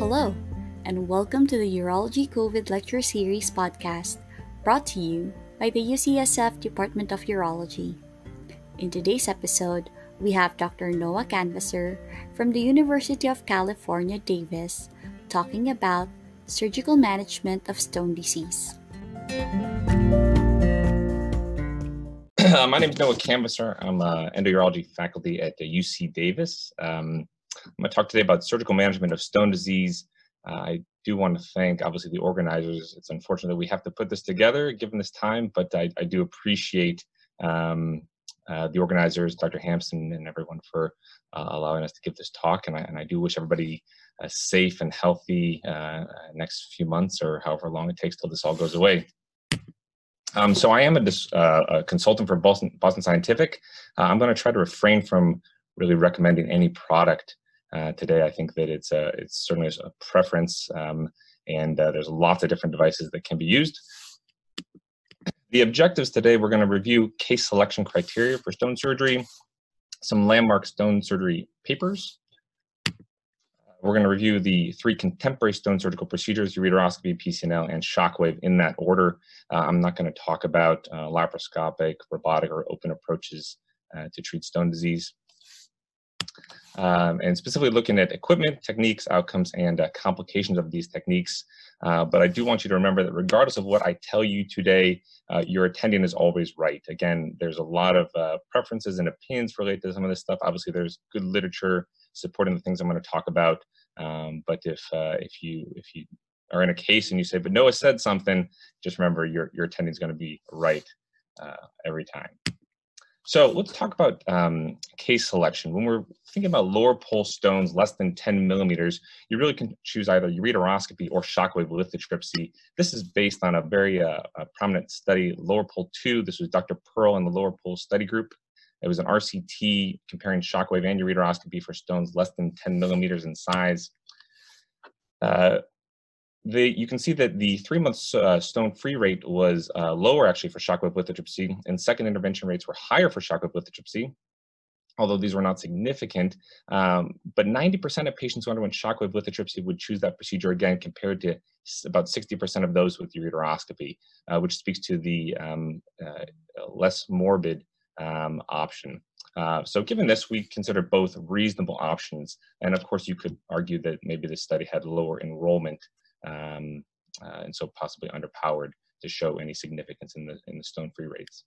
Hello, and welcome to the Urology COVID Lecture Series podcast, brought to you by the UCSF Department of Urology. In today's episode, we have Dr. Noah Canvasser from the University of California, Davis, talking about surgical management of stone disease. My name is Noah Canvasser. I'm uh, endourology faculty at the UC Davis. Um, I'm going to talk today about surgical management of stone disease. Uh, I do want to thank, obviously, the organizers. It's unfortunate that we have to put this together given this time, but I, I do appreciate um, uh, the organizers, Dr. Hampson, and everyone for uh, allowing us to give this talk. And I, and I do wish everybody a safe and healthy uh, next few months or however long it takes till this all goes away. Um, so I am a, uh, a, consultant for Boston, Boston Scientific. Uh, I'm going to try to refrain from really recommending any product uh, today. I think that it's a, it's certainly a preference, um, and uh, there's lots of different devices that can be used. The objectives today, we're going to review case selection criteria for stone surgery, some landmark stone surgery papers. We're going to review the three contemporary stone surgical procedures, ureteroscopy, PCNL, and shockwave in that order. Uh, I'm not going to talk about uh, laparoscopic, robotic, or open approaches uh, to treat stone disease um, and specifically looking at equipment, techniques, outcomes, and uh, complications of these techniques. Uh, but I do want you to remember that regardless of what I tell you today, uh, your attending is always right. Again, there's a lot of uh, preferences and opinions related to some of this stuff. Obviously, there's good literature supporting the things I'm going to talk about. Um, but if uh, if you if you are in a case and you say, "But Noah said something," just remember your your attending is going to be right uh, every time. So let's talk about um, case selection. When we're thinking about lower pole stones less than 10 millimeters, you really can choose either ureteroscopy or shockwave lithotripsy. This is based on a very uh, a prominent study, lower pole 2. This was Dr. Pearle and the lower pole study group. It was an RCT comparing shockwave and ureteroscopy for stones less than 10 millimeters in size. Uh, the, you can see that the three month uh, stone free rate was uh, lower actually for shockwave lithotripsy, and second intervention rates were higher for shockwave lithotripsy, although these were not significant. Um, but 90% of patients who underwent shockwave lithotripsy would choose that procedure again, compared to about 60% of those with ureteroscopy, uh, which speaks to the um, uh, less morbid um, option. Uh, so given this, we consider both reasonable options. And of course, you could argue that maybe this study had lower enrollment um, uh, and so possibly underpowered to show any significance in the, in the stone free rates.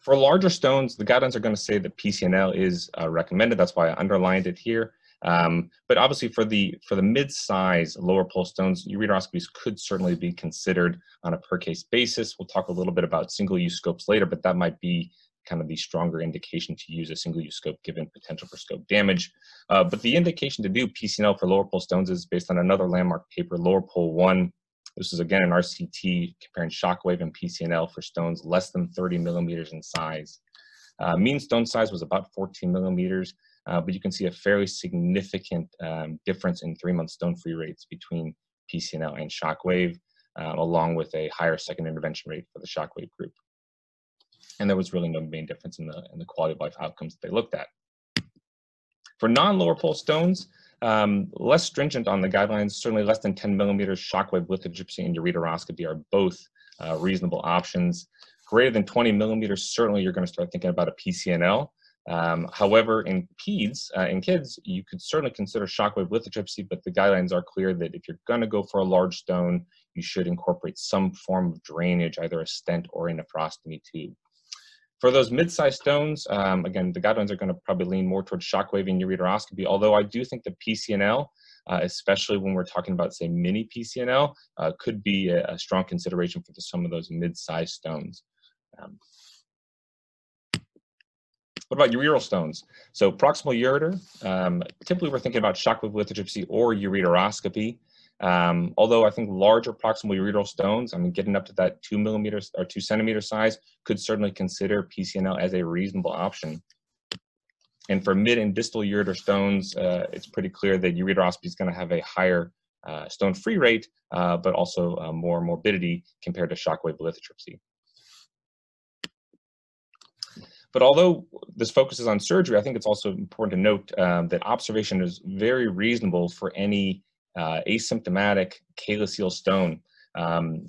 For larger stones, the guidelines are going to say that PCNL is uh, recommended. That's why I underlined it here. Um, but obviously, for the for the mid-size lower pole stones, ureteroscopies could certainly be considered on a per case basis. We'll talk a little bit about single-use scopes later, but that might be kind of the stronger indication to use a single use scope given potential for scope damage. Uh, but the indication to do PCNL for lower pole stones is based on another landmark paper, lower pole one. This is again an RCT comparing shockwave and PCNL for stones less than 30 millimeters in size. Uh, mean stone size was about 14 millimeters, uh, but you can see a fairly significant um, difference in three month stone free rates between PCNL and shockwave, uh, along with a higher second intervention rate for the shockwave group and there was really no main difference in the, in the quality of life outcomes that they looked at. For non-lower pole stones, um, less stringent on the guidelines, certainly less than 10 millimeters shockwave lithotripsy and ureteroscopy are both uh, reasonable options. Greater than 20 millimeters, certainly you're going to start thinking about a PCNL. Um, however, in peds, uh, in kids, you could certainly consider shockwave lithotripsy, but the guidelines are clear that if you're going to go for a large stone, you should incorporate some form of drainage, either a stent or a nephrostomy tube. For those mid-sized stones, um, again, the guidelines are going to probably lean more towards shockwave and ureteroscopy, although I do think the PCNL, uh, especially when we're talking about, say, mini PCNL, uh, could be a, a, strong consideration for the, some of those mid-sized stones. Um, what about ureteral stones? So proximal ureter, um, typically we're thinking about shockwave lithotripsy or ureteroscopy. Um, although I think larger proximal ureteral stones, I mean, getting up to that two millimeters or two centimeter size could certainly consider PCNL as a reasonable option. And for mid and distal ureter stones, uh, it's pretty clear that ureteroscopy is going to have a higher uh, stone free rate, uh, but also uh, more morbidity compared to shockwave lithotripsy. But although this focuses on surgery, I think it's also important to note um, that observation is very reasonable for any asymptomatic calyceal stone. Um,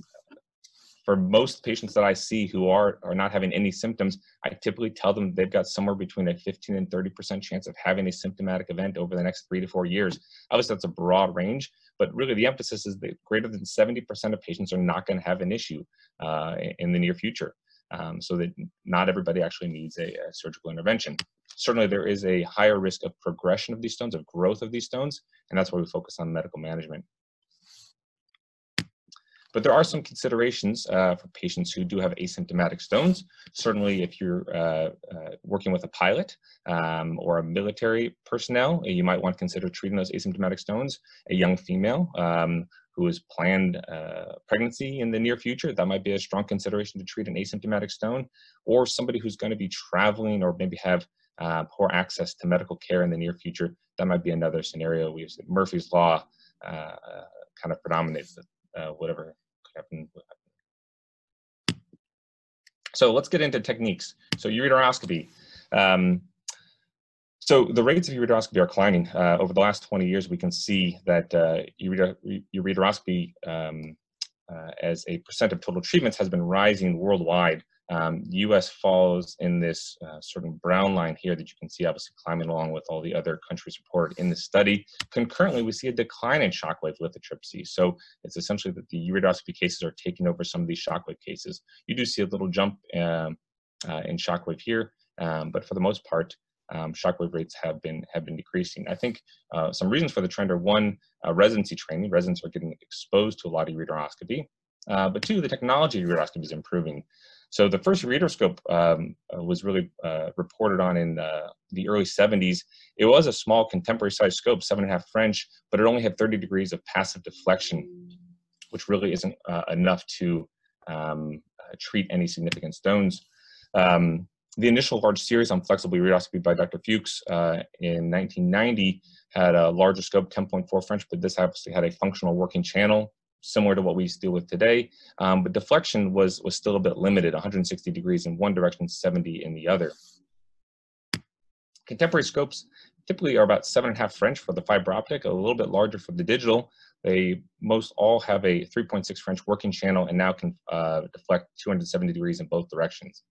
for most patients that I see who are, are not having any symptoms, I typically tell them they've got somewhere between a 15 and 30% chance of having a symptomatic event over the next three to four years. Obviously, that's a broad range, but really the emphasis is that greater than 70% of patients are not going to have an issue uh, in the near future. Um, so that not everybody actually needs a, a surgical intervention. Certainly, there is a higher risk of progression of these stones, of growth of these stones, and that's why we focus on medical management. But there are some considerations uh, for patients who do have asymptomatic stones. Certainly, if you're uh, uh, working with a pilot um, or a military personnel, you might want to consider treating those asymptomatic stones. A young female um, who has planned uh, pregnancy in the near future, that might be a strong consideration to treat an asymptomatic stone. Or somebody who's going to be traveling or maybe have uh, poor access to medical care in the near future, that might be another scenario. We've Murphy's Law uh, kind of predominates whatever happen. So let's get into techniques. So ureteroscopy. Um, so the rates of ureteroscopy are climbing. Uh, over the last 20 years, we can see that uh, ureter ureteroscopy um, uh, as a percent of total treatments has been rising worldwide. Um, the U.S. falls in this uh, certain brown line here that you can see obviously climbing along with all the other countries reported in the study. Concurrently, we see a decline in shockwave lithotripsy. So it's essentially that the ureteroscopy cases are taking over some of these shockwave cases. You do see a little jump um, uh, in shockwave here, um, but for the most part, um, shockwave rates have been have been decreasing. I think uh, some reasons for the trend are one, uh, residency training. Residents are getting exposed to a lot of ureteroscopy. Uh, but two, the technology of ureteroscopy is improving. So the first ureteroscope um, uh, was really uh, reported on in the early 70s. It was a small contemporary sized scope, seven and a half French, but it only had 30 degrees of passive deflection, which really isn't uh, enough to um, treat any significant stones. Um, the initial large series on flexible ureteroscopy by Dr. Fuchs uh, in 1990 had a larger scope, 10.4 French, but this obviously had a functional working channel similar to what we deal with today, um, but deflection was, was still a bit limited, 160 degrees in one direction, 70 in the other. Contemporary scopes typically are about seven and a half French for the fiber optic, a little bit larger for the digital. They most all have a 3.6 French working channel and now can uh, deflect 270 degrees in both directions.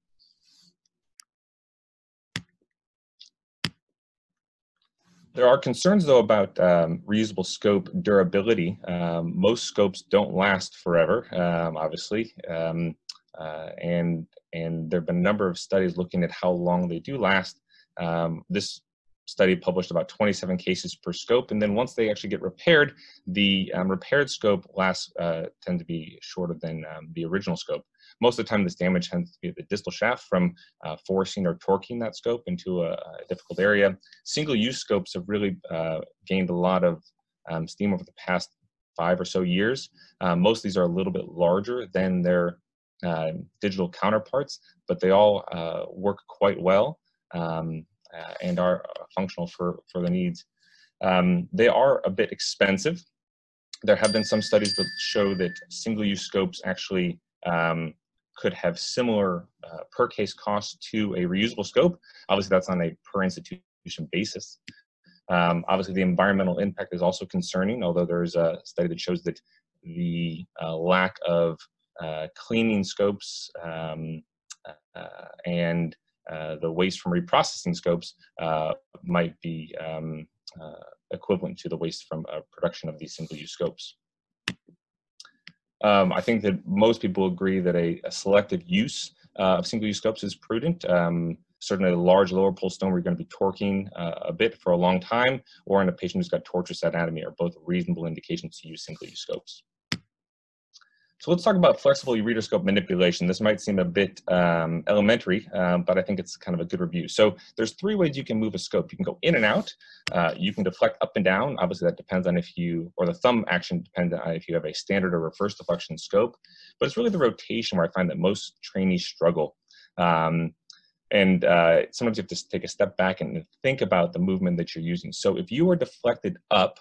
There are concerns, though, about um, reusable scope durability. Um, most scopes don't last forever, um, obviously, um, uh, and and there have been a number of studies looking at how long they do last. Um, this study published about 27 cases per scope, and then once they actually get repaired, the um, repaired scope lasts uh, tend to be shorter than the original scope. Most of the time, this damage tends to be the distal shaft from uh, forcing or torquing that scope into a, a difficult area. Single-use scopes have really uh, gained a lot of um, steam over the past five or so years. Um, most of these are a little bit larger than their uh, digital counterparts, but they all uh, work quite well um, uh, and are functional for, for the needs. Um, they are a bit expensive. There have been some studies that show that single-use scopes actually um, could have similar uh, per case costs to a reusable scope. Obviously, that's on a per institution basis. Um, obviously, the environmental impact is also concerning, although there's a study that shows that the uh, lack of uh, cleaning scopes um, uh, and uh, the waste from reprocessing scopes uh, might be um, equivalent to the waste from production of these single-use scopes. Um, I think that most people agree that a, a selective use uh, of single-use scopes is prudent. Um, certainly a large lower pole stone you're going to be torquing uh, a bit for a long time, or in a patient who's got tortuous anatomy are both reasonable indications to use single-use scopes. So let's talk about flexible ureteroscope manipulation. This might seem a bit um, elementary, um, but I think it's kind of a good review. So there's three ways you can move a scope. You can go in and out. Uh, you can deflect up and down. Obviously, that depends on if you, or the thumb action depends on if you have a standard or reverse deflection scope. But it's really the rotation where I find that most trainees struggle. Um, and uh, sometimes you have to take a step back and think about the movement that you're using. So if you are deflected up,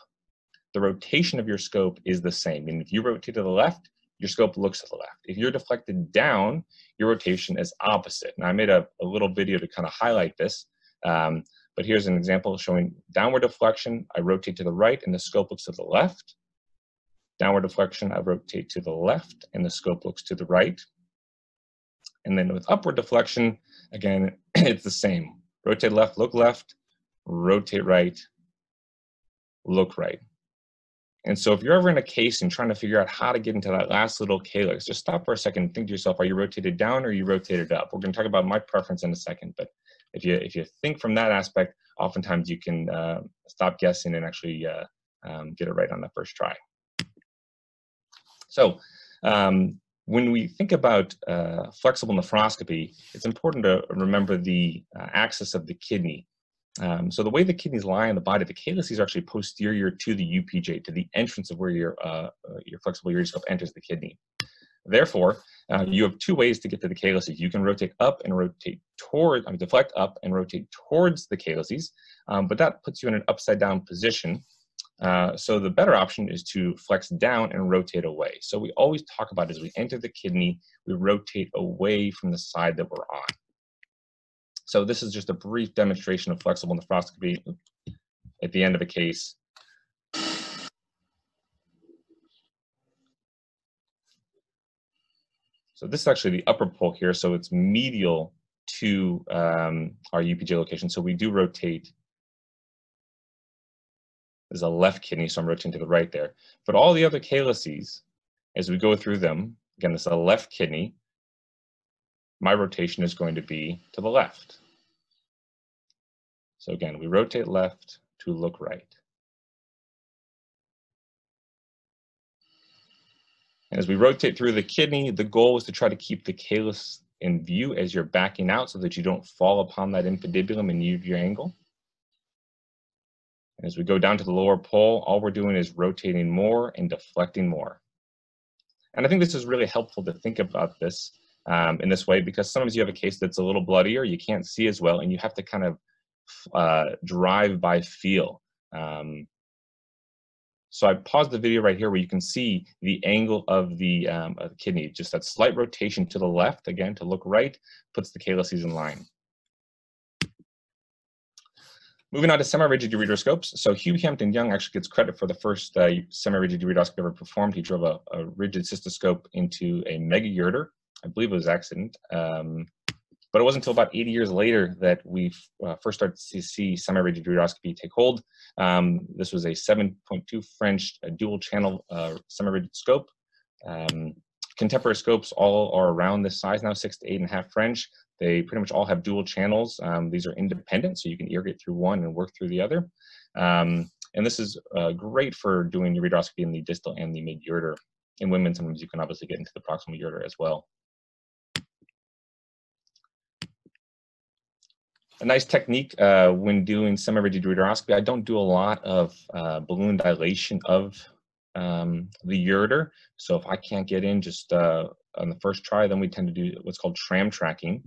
the rotation of your scope is the same. And if you rotate to the left, your scope looks to the left. If you're deflected down, your rotation is opposite. Now I made a, a little video to kind of highlight this, um, but here's an example showing downward deflection. I rotate to the right and the scope looks to the left. Downward deflection, I rotate to the left and the scope looks to the right. And then with upward deflection, again, it's the same. Rotate left, look left, rotate right, look right. And so if you're ever in a case and trying to figure out how to get into that last little calyx, just stop for a second and think to yourself, are you rotated down or are you rotated up? We're going to talk about my preference in a second, but if you if you think from that aspect, oftentimes you can uh, stop guessing and actually uh, um, get it right on the first try. So um, when we think about uh, flexible nephroscopy, it's important to remember the uh, axis of the kidney. Um, so the way the kidneys lie in the body, the calyces are actually posterior to the UPJ, to the entrance of where your, uh, uh, your flexible ureteroscope enters the kidney. Therefore, uh, you have two ways to get to the calyces. You can rotate up and rotate toward, I mean, deflect up and rotate towards the calyces, um, but that puts you in an upside down position. Uh, so the better option is to flex down and rotate away. So we always talk about as we enter the kidney, we rotate away from the side that we're on. So this is just a brief demonstration of flexible nephroscopy at the end of a case. So this is actually the upper pole here, so it's medial to um, our UPJ location. So we do rotate. There's a left kidney, so I'm rotating to the right there. But all the other calyces, as we go through them, again, this is a left kidney, my rotation is going to be to the left. So again, we rotate left to look right. As we rotate through the kidney, the goal is to try to keep the calyx in view as you're backing out so that you don't fall upon that infundibulum and move your angle. As we go down to the lower pole, all we're doing is rotating more and deflecting more. And I think this is really helpful to think about this um, in this way because sometimes you have a case that's a little bloodier, you can't see as well, and you have to kind of uh, drive by feel. Um, so I paused the video right here where you can see the angle of the, um, of the kidney, just that slight rotation to the left, again, to look right, puts the calyces in line. Moving on to semi-rigid ureteroscopes. So Hugh Hampton Young actually gets credit for the first uh, semi-rigid ureteroscope ever performed. He drove a, a, rigid cystoscope into a megaureter. I believe it was accident. Um, but it wasn't until about 80 years later that we uh, first started to see semi-rigid ureteroscopy take hold. Um, this was a 7.2 French dual channel uh, semi-rigid scope. Um, contemporary scopes all are around this size now, six to eight and a half French. They pretty much all have dual channels. Um, these are independent, so you can irrigate through one and work through the other. Um, and this is uh, great for doing ureteroscopy in the distal and the mid-ureter. In women, sometimes you can obviously get into the proximal ureter as well. A nice technique uh, when doing semi-rigid ureteroscopy. I don't do a lot of uh, balloon dilation of um, the ureter. So if I can't get in just uh, on the first try, then we tend to do what's called tram tracking.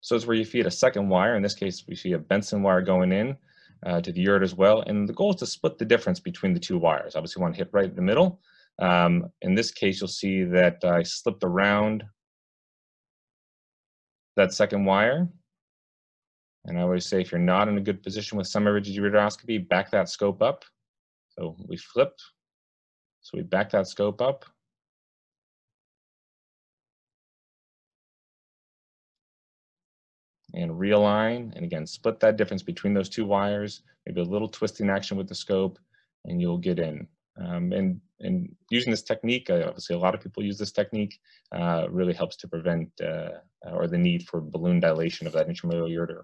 So it's where you feed a second wire. In this case, we see a Bentson wire going in uh, to the ureter as well. And the goal is to split the difference between the two wires. Obviously, we want to hit right in the middle. Um, in this case, you'll see that I slipped around that second wire. And I always say if you're not in a good position with semi-rigid ureteroscopy, back that scope up. So we flip, so we back that scope up. And realign, and again, split that difference between those two wires, maybe a little twisting action with the scope, and you'll get in. Um, and, and using this technique, uh, obviously a lot of people use this technique, uh, really helps to prevent uh, or the need for balloon dilation of that intramural ureter.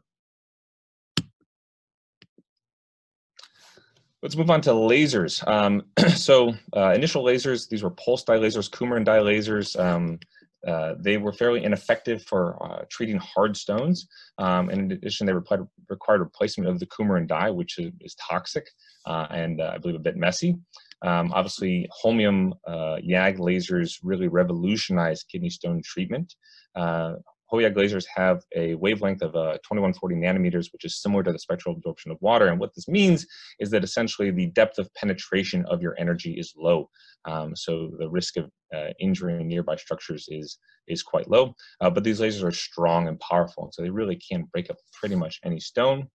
Let's move on to lasers. Um, so uh, initial lasers, these were pulse dye lasers, Coumarin dye lasers. Um, uh, they were fairly ineffective for uh, treating hard stones. Um, and in addition, they replied, required replacement of the Coumarin dye, which is, is toxic and I believe a bit messy. Um, obviously, holmium uh, YAG lasers really revolutionized kidney stone treatment. Uh, HOIAG lasers have a wavelength of uh, 2140 nanometers, which is similar to the spectral absorption of water. And what this means is that essentially the depth of penetration of your energy is low. Um, so the risk of uh, injuring nearby structures is, is quite low. Uh, but these lasers are strong and powerful, and so they really can break up pretty much any stone.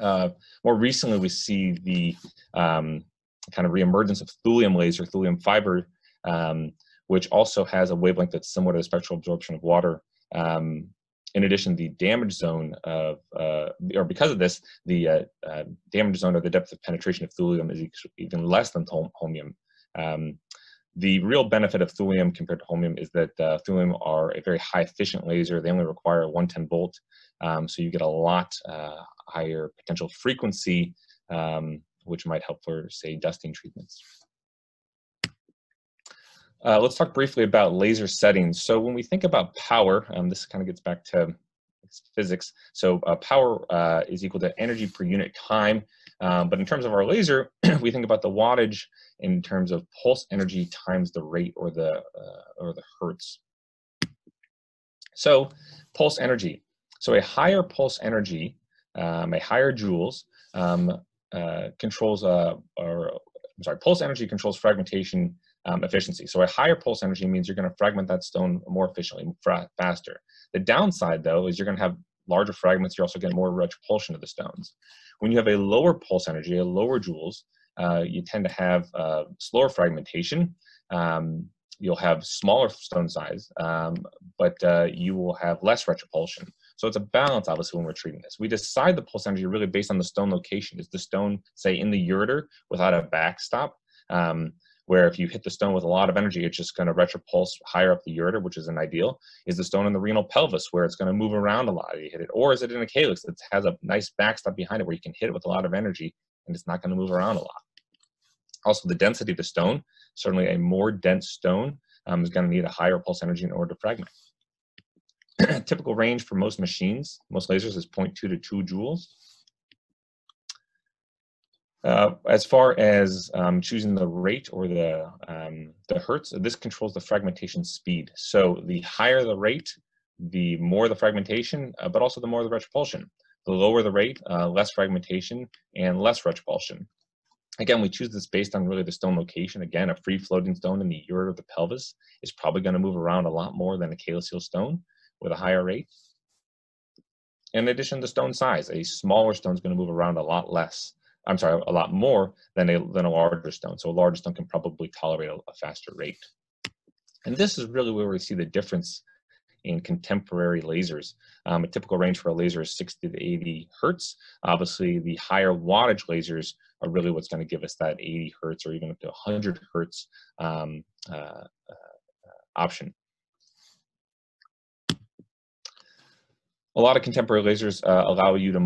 Uh, more recently, we see the um, kind of reemergence of thulium laser, thulium fiber, um, which also has a wavelength that's similar to the spectral absorption of water. Um, in addition, the damage zone of, uh, or because of this, the uh, uh, damage zone or the depth of penetration of thulium is even less than holmium. Um, the real benefit of thulium compared to holmium is that uh, thulium are a very high efficient laser. They only require 110 volt, um, so you get a lot uh, higher potential frequency, um, which might help for, say, dusting treatments. Uh, let's talk briefly about laser settings. So when we think about power, um, this kind of gets back to physics. So uh, power uh, is equal to energy per unit time. Um, but in terms of our laser, we think about the wattage in terms of pulse energy times the rate or the uh, or the hertz. So pulse energy. So a higher pulse energy, um, a higher joules, um, uh, controls uh, or I'm sorry, pulse energy controls fragmentation um, efficiency. So a higher pulse energy means you're going to fragment that stone more efficiently, faster. The downside, though, is you're going to have larger fragments. You're also getting more retropulsion of the stones. When you have a lower pulse energy, a lower joules, uh, you tend to have uh, slower fragmentation. Um, you'll have smaller stone size, um, but uh, you will have less retropulsion. So it's a balance, obviously, when we're treating this. We decide the pulse energy really based on the stone location. Is the stone, say, in the ureter without a backstop? Um, where if you hit the stone with a lot of energy, it's just going to retropulse higher up the ureter, which is an ideal. Is the stone in the renal pelvis where it's going to move around a lot? If you hit it, or is it in a calyx that has a nice backstop behind it where you can hit it with a lot of energy and it's not going to move around a lot? Also, the density of the stone. Certainly, a more dense stone um, is going to need a higher pulse energy in order to fragment. Typical range for most machines, most lasers, is 0.2 to 2 joules. Uh, as far as um, choosing the rate or the, um, the hertz, this controls the fragmentation speed. So the higher the rate, the more the fragmentation, uh, but also the more the retropulsion. The lower the rate, uh, less fragmentation and less retropulsion. Again, we choose this based on really the stone location. Again, a free floating stone in the ureter of the pelvis is probably going to move around a lot more than a calyceal stone with a higher rate. In addition to stone size, a smaller stone is going to move around a lot less I'm sorry, a lot more than a, than a larger stone. So a larger stone can probably tolerate a, a faster rate. And this is really where we see the difference in contemporary lasers. Um, a typical range for a laser is 60 to 80 hertz. Obviously, the higher wattage lasers are really what's going to give us that 80 hertz or even up to 100 hertz um, uh, uh, option. A lot of contemporary lasers uh, allow you to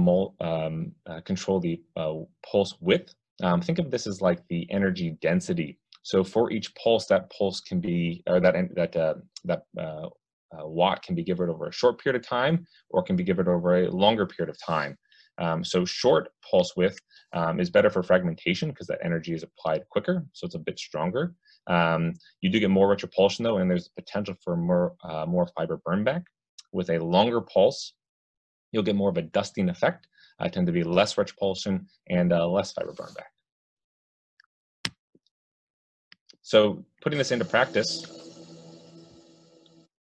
um, uh, control the uh, pulse width. Um, think of this as like the energy density. So for each pulse, that pulse can be, or that that uh, that uh, uh, watt can be given over a short period of time, or can be given over a longer period of time. Um, so short pulse width um, is better for fragmentation because that energy is applied quicker, so it's a bit stronger. Um, you do get more retropulsion though, and there's potential for more more fiber burn back. With a longer pulse, you'll get more of a dusting effect. Uh, tend to be less retropulsion and uh, less fiber burn back. So putting this into practice,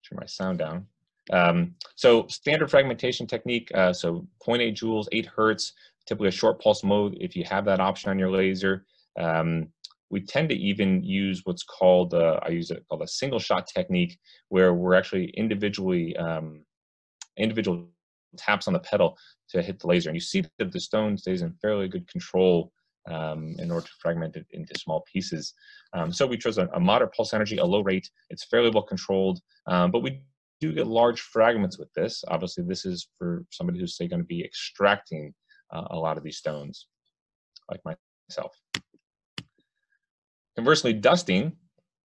turn my sound down. Um, so standard fragmentation technique, uh, so 0.8 joules, 8 hertz, typically a short pulse mode if you have that option on your laser. Um, we tend to even use what's called, uh, I use it called a single shot technique, where we're actually individually, um, individual taps on the pedal to hit the laser. And you see that the stone stays in fairly good control um, in order to fragment it into small pieces. Um, so we chose a, a, moderate pulse energy, a low rate. It's fairly well controlled, um, but we do get large fragments with this. Obviously, this is for somebody who's say going to be extracting uh, a lot of these stones, like myself. Conversely, dusting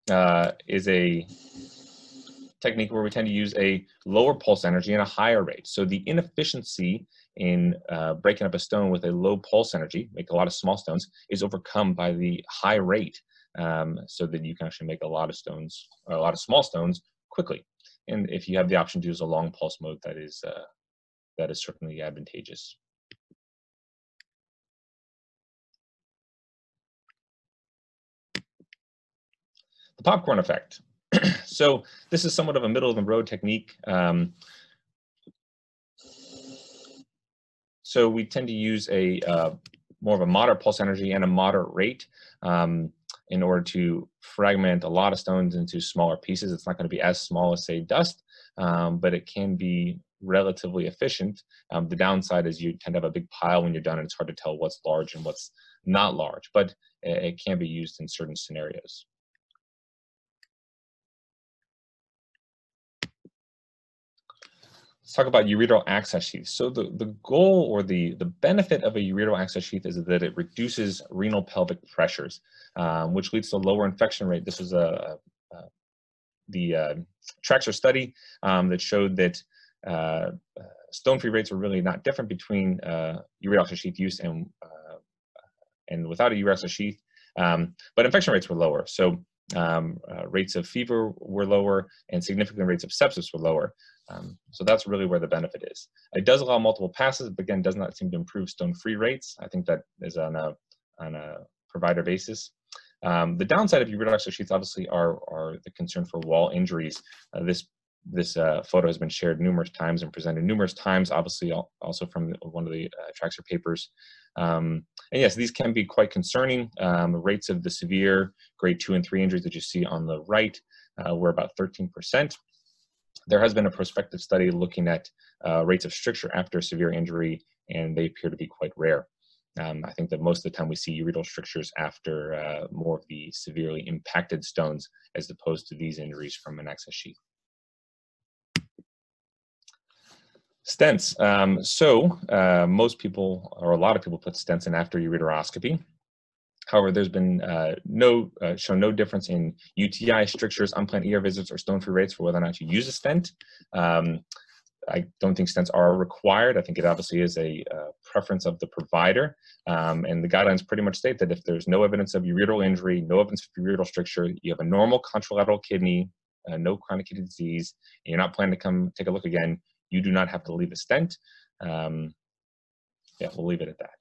uh, is a technique where we tend to use a lower pulse energy and a higher rate. So the inefficiency in uh, breaking up a stone with a low pulse energy, make a lot of small stones, is overcome by the high rate um, so that you can actually make a lot of stones, a lot of small stones quickly. And if you have the option to use a long pulse mode, that is, uh, that is certainly advantageous. The popcorn effect. so this is somewhat of a middle of the road technique. Um, so we tend to use a uh, more of a moderate pulse energy and a moderate rate um, in order to fragment a lot of stones into smaller pieces. It's not going to be as small as say dust, um, but it can be relatively efficient. Um, the downside is you tend to have a big pile when you're done and it's hard to tell what's large and what's not large, but it can be used in certain scenarios. Let's talk about ureteral access sheaths. So the, the goal or the, the benefit of a ureteral access sheath is that it reduces renal pelvic pressures, um, which leads to lower infection rate. This was a, a the uh, Traxer study um, that showed that uh, stone-free rates were really not different between uh, ureteral access sheath use and uh, and without a ureteral access sheath, um, but infection rates were lower. So um, uh, rates of fever were lower and significant rates of sepsis were lower. Um, so that's really where the benefit is. It does allow multiple passes, but again, does not seem to improve stone-free rates. I think that is on a, on a provider basis. Um, the downside of ureteral sheaths obviously are, are the concern for wall injuries. Uh, this this uh, photo has been shared numerous times and presented numerous times, obviously also from one of the uh, Traxer papers. Um, and yes, these can be quite concerning. Um, rates of the severe grade two and three injuries that you see on the right uh, were about 13%. There has been a prospective study looking at uh, rates of stricture after severe injury, and they appear to be quite rare. Um, I think that most of the time we see ureteral strictures after uh, more of the severely impacted stones as opposed to these injuries from an access sheath. Stents. Um, so uh, most people, or a lot of people, put stents in after ureteroscopy. However, there's been uh, no uh, shown no difference in UTI strictures, unplanned ER visits, or stone-free rates for whether or not you use a stent. Um, I don't think stents are required. I think it obviously is a uh, preference of the provider. Um, and the guidelines pretty much state that if there's no evidence of ureteral injury, no evidence of ureteral stricture, you have a normal contralateral kidney, uh, no chronic kidney disease, and you're not planning to come take a look again, you do not have to leave a stent. Um, yeah, we'll leave it at that.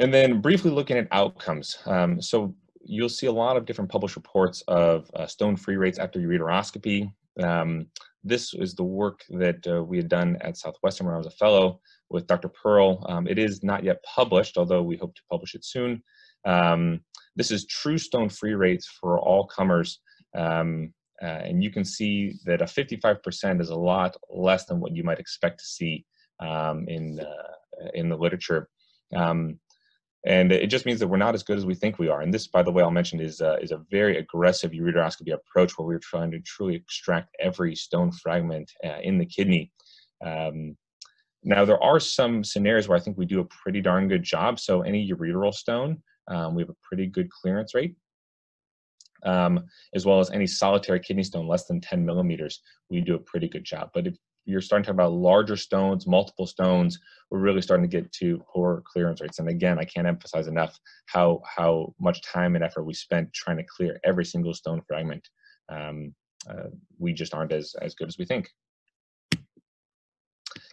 And then briefly looking at outcomes. Um, so you'll see a lot of different published reports of uh, stone-free rates after ureteroscopy. Um, this is the work that uh, we had done at Southwestern when I was a fellow with Dr. Pearle. Um, it is not yet published, although we hope to publish it soon. Um, this is true stone-free rates for all comers um, uh, and you can see that a 55% is a lot less than what you might expect to see um, in, uh, in the literature. Um, and it just means that we're not as good as we think we are. And this, by the way, I'll mention is, uh, is a very aggressive ureteroscopy approach where we're trying to truly extract every stone fragment uh, in the kidney. Um, now, there are some scenarios where I think we do a pretty darn good job. So any ureteral stone, um, we have a pretty good clearance rate um, as well as any solitary kidney stone less than 10 millimeters, we do a pretty good job. But if you're starting to talk about larger stones, multiple stones, we're really starting to get to poor clearance rates. And again, I can't emphasize enough how how much time and effort we spent trying to clear every single stone fragment. Um, uh, we just aren't as as good as we think.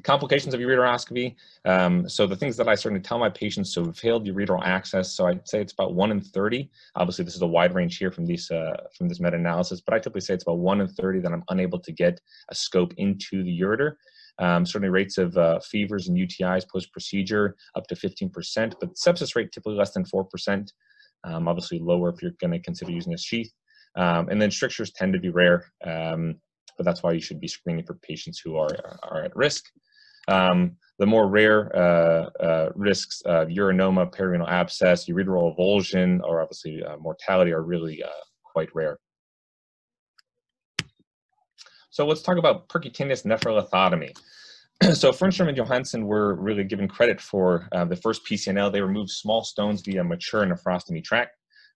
Complications of ureteroscopy. Um, so the things that I certainly tell my patients, who so failed ureteral access. So I'd say it's about one in 30. Obviously, this is a wide range here from these uh, from this meta-analysis, but I typically say it's about one in 30 that I'm unable to get a scope into the ureter. Um, certainly rates of uh, fevers and UTIs post-procedure up to 15%, but sepsis rate typically less than 4%. Um, obviously lower if you're going to consider using a sheath. Um, and then strictures tend to be rare, um, but that's why you should be screening for patients who are, are at risk. Um, the more rare uh, uh, risks of urinoma, perirenal abscess, ureteral avulsion, or obviously uh, mortality are really uh, quite rare. So let's talk about percutaneous nephrolithotomy. so Fernstrom and Johansson were really given credit for uh, the first PCNL. They removed small stones via mature nephrostomy tract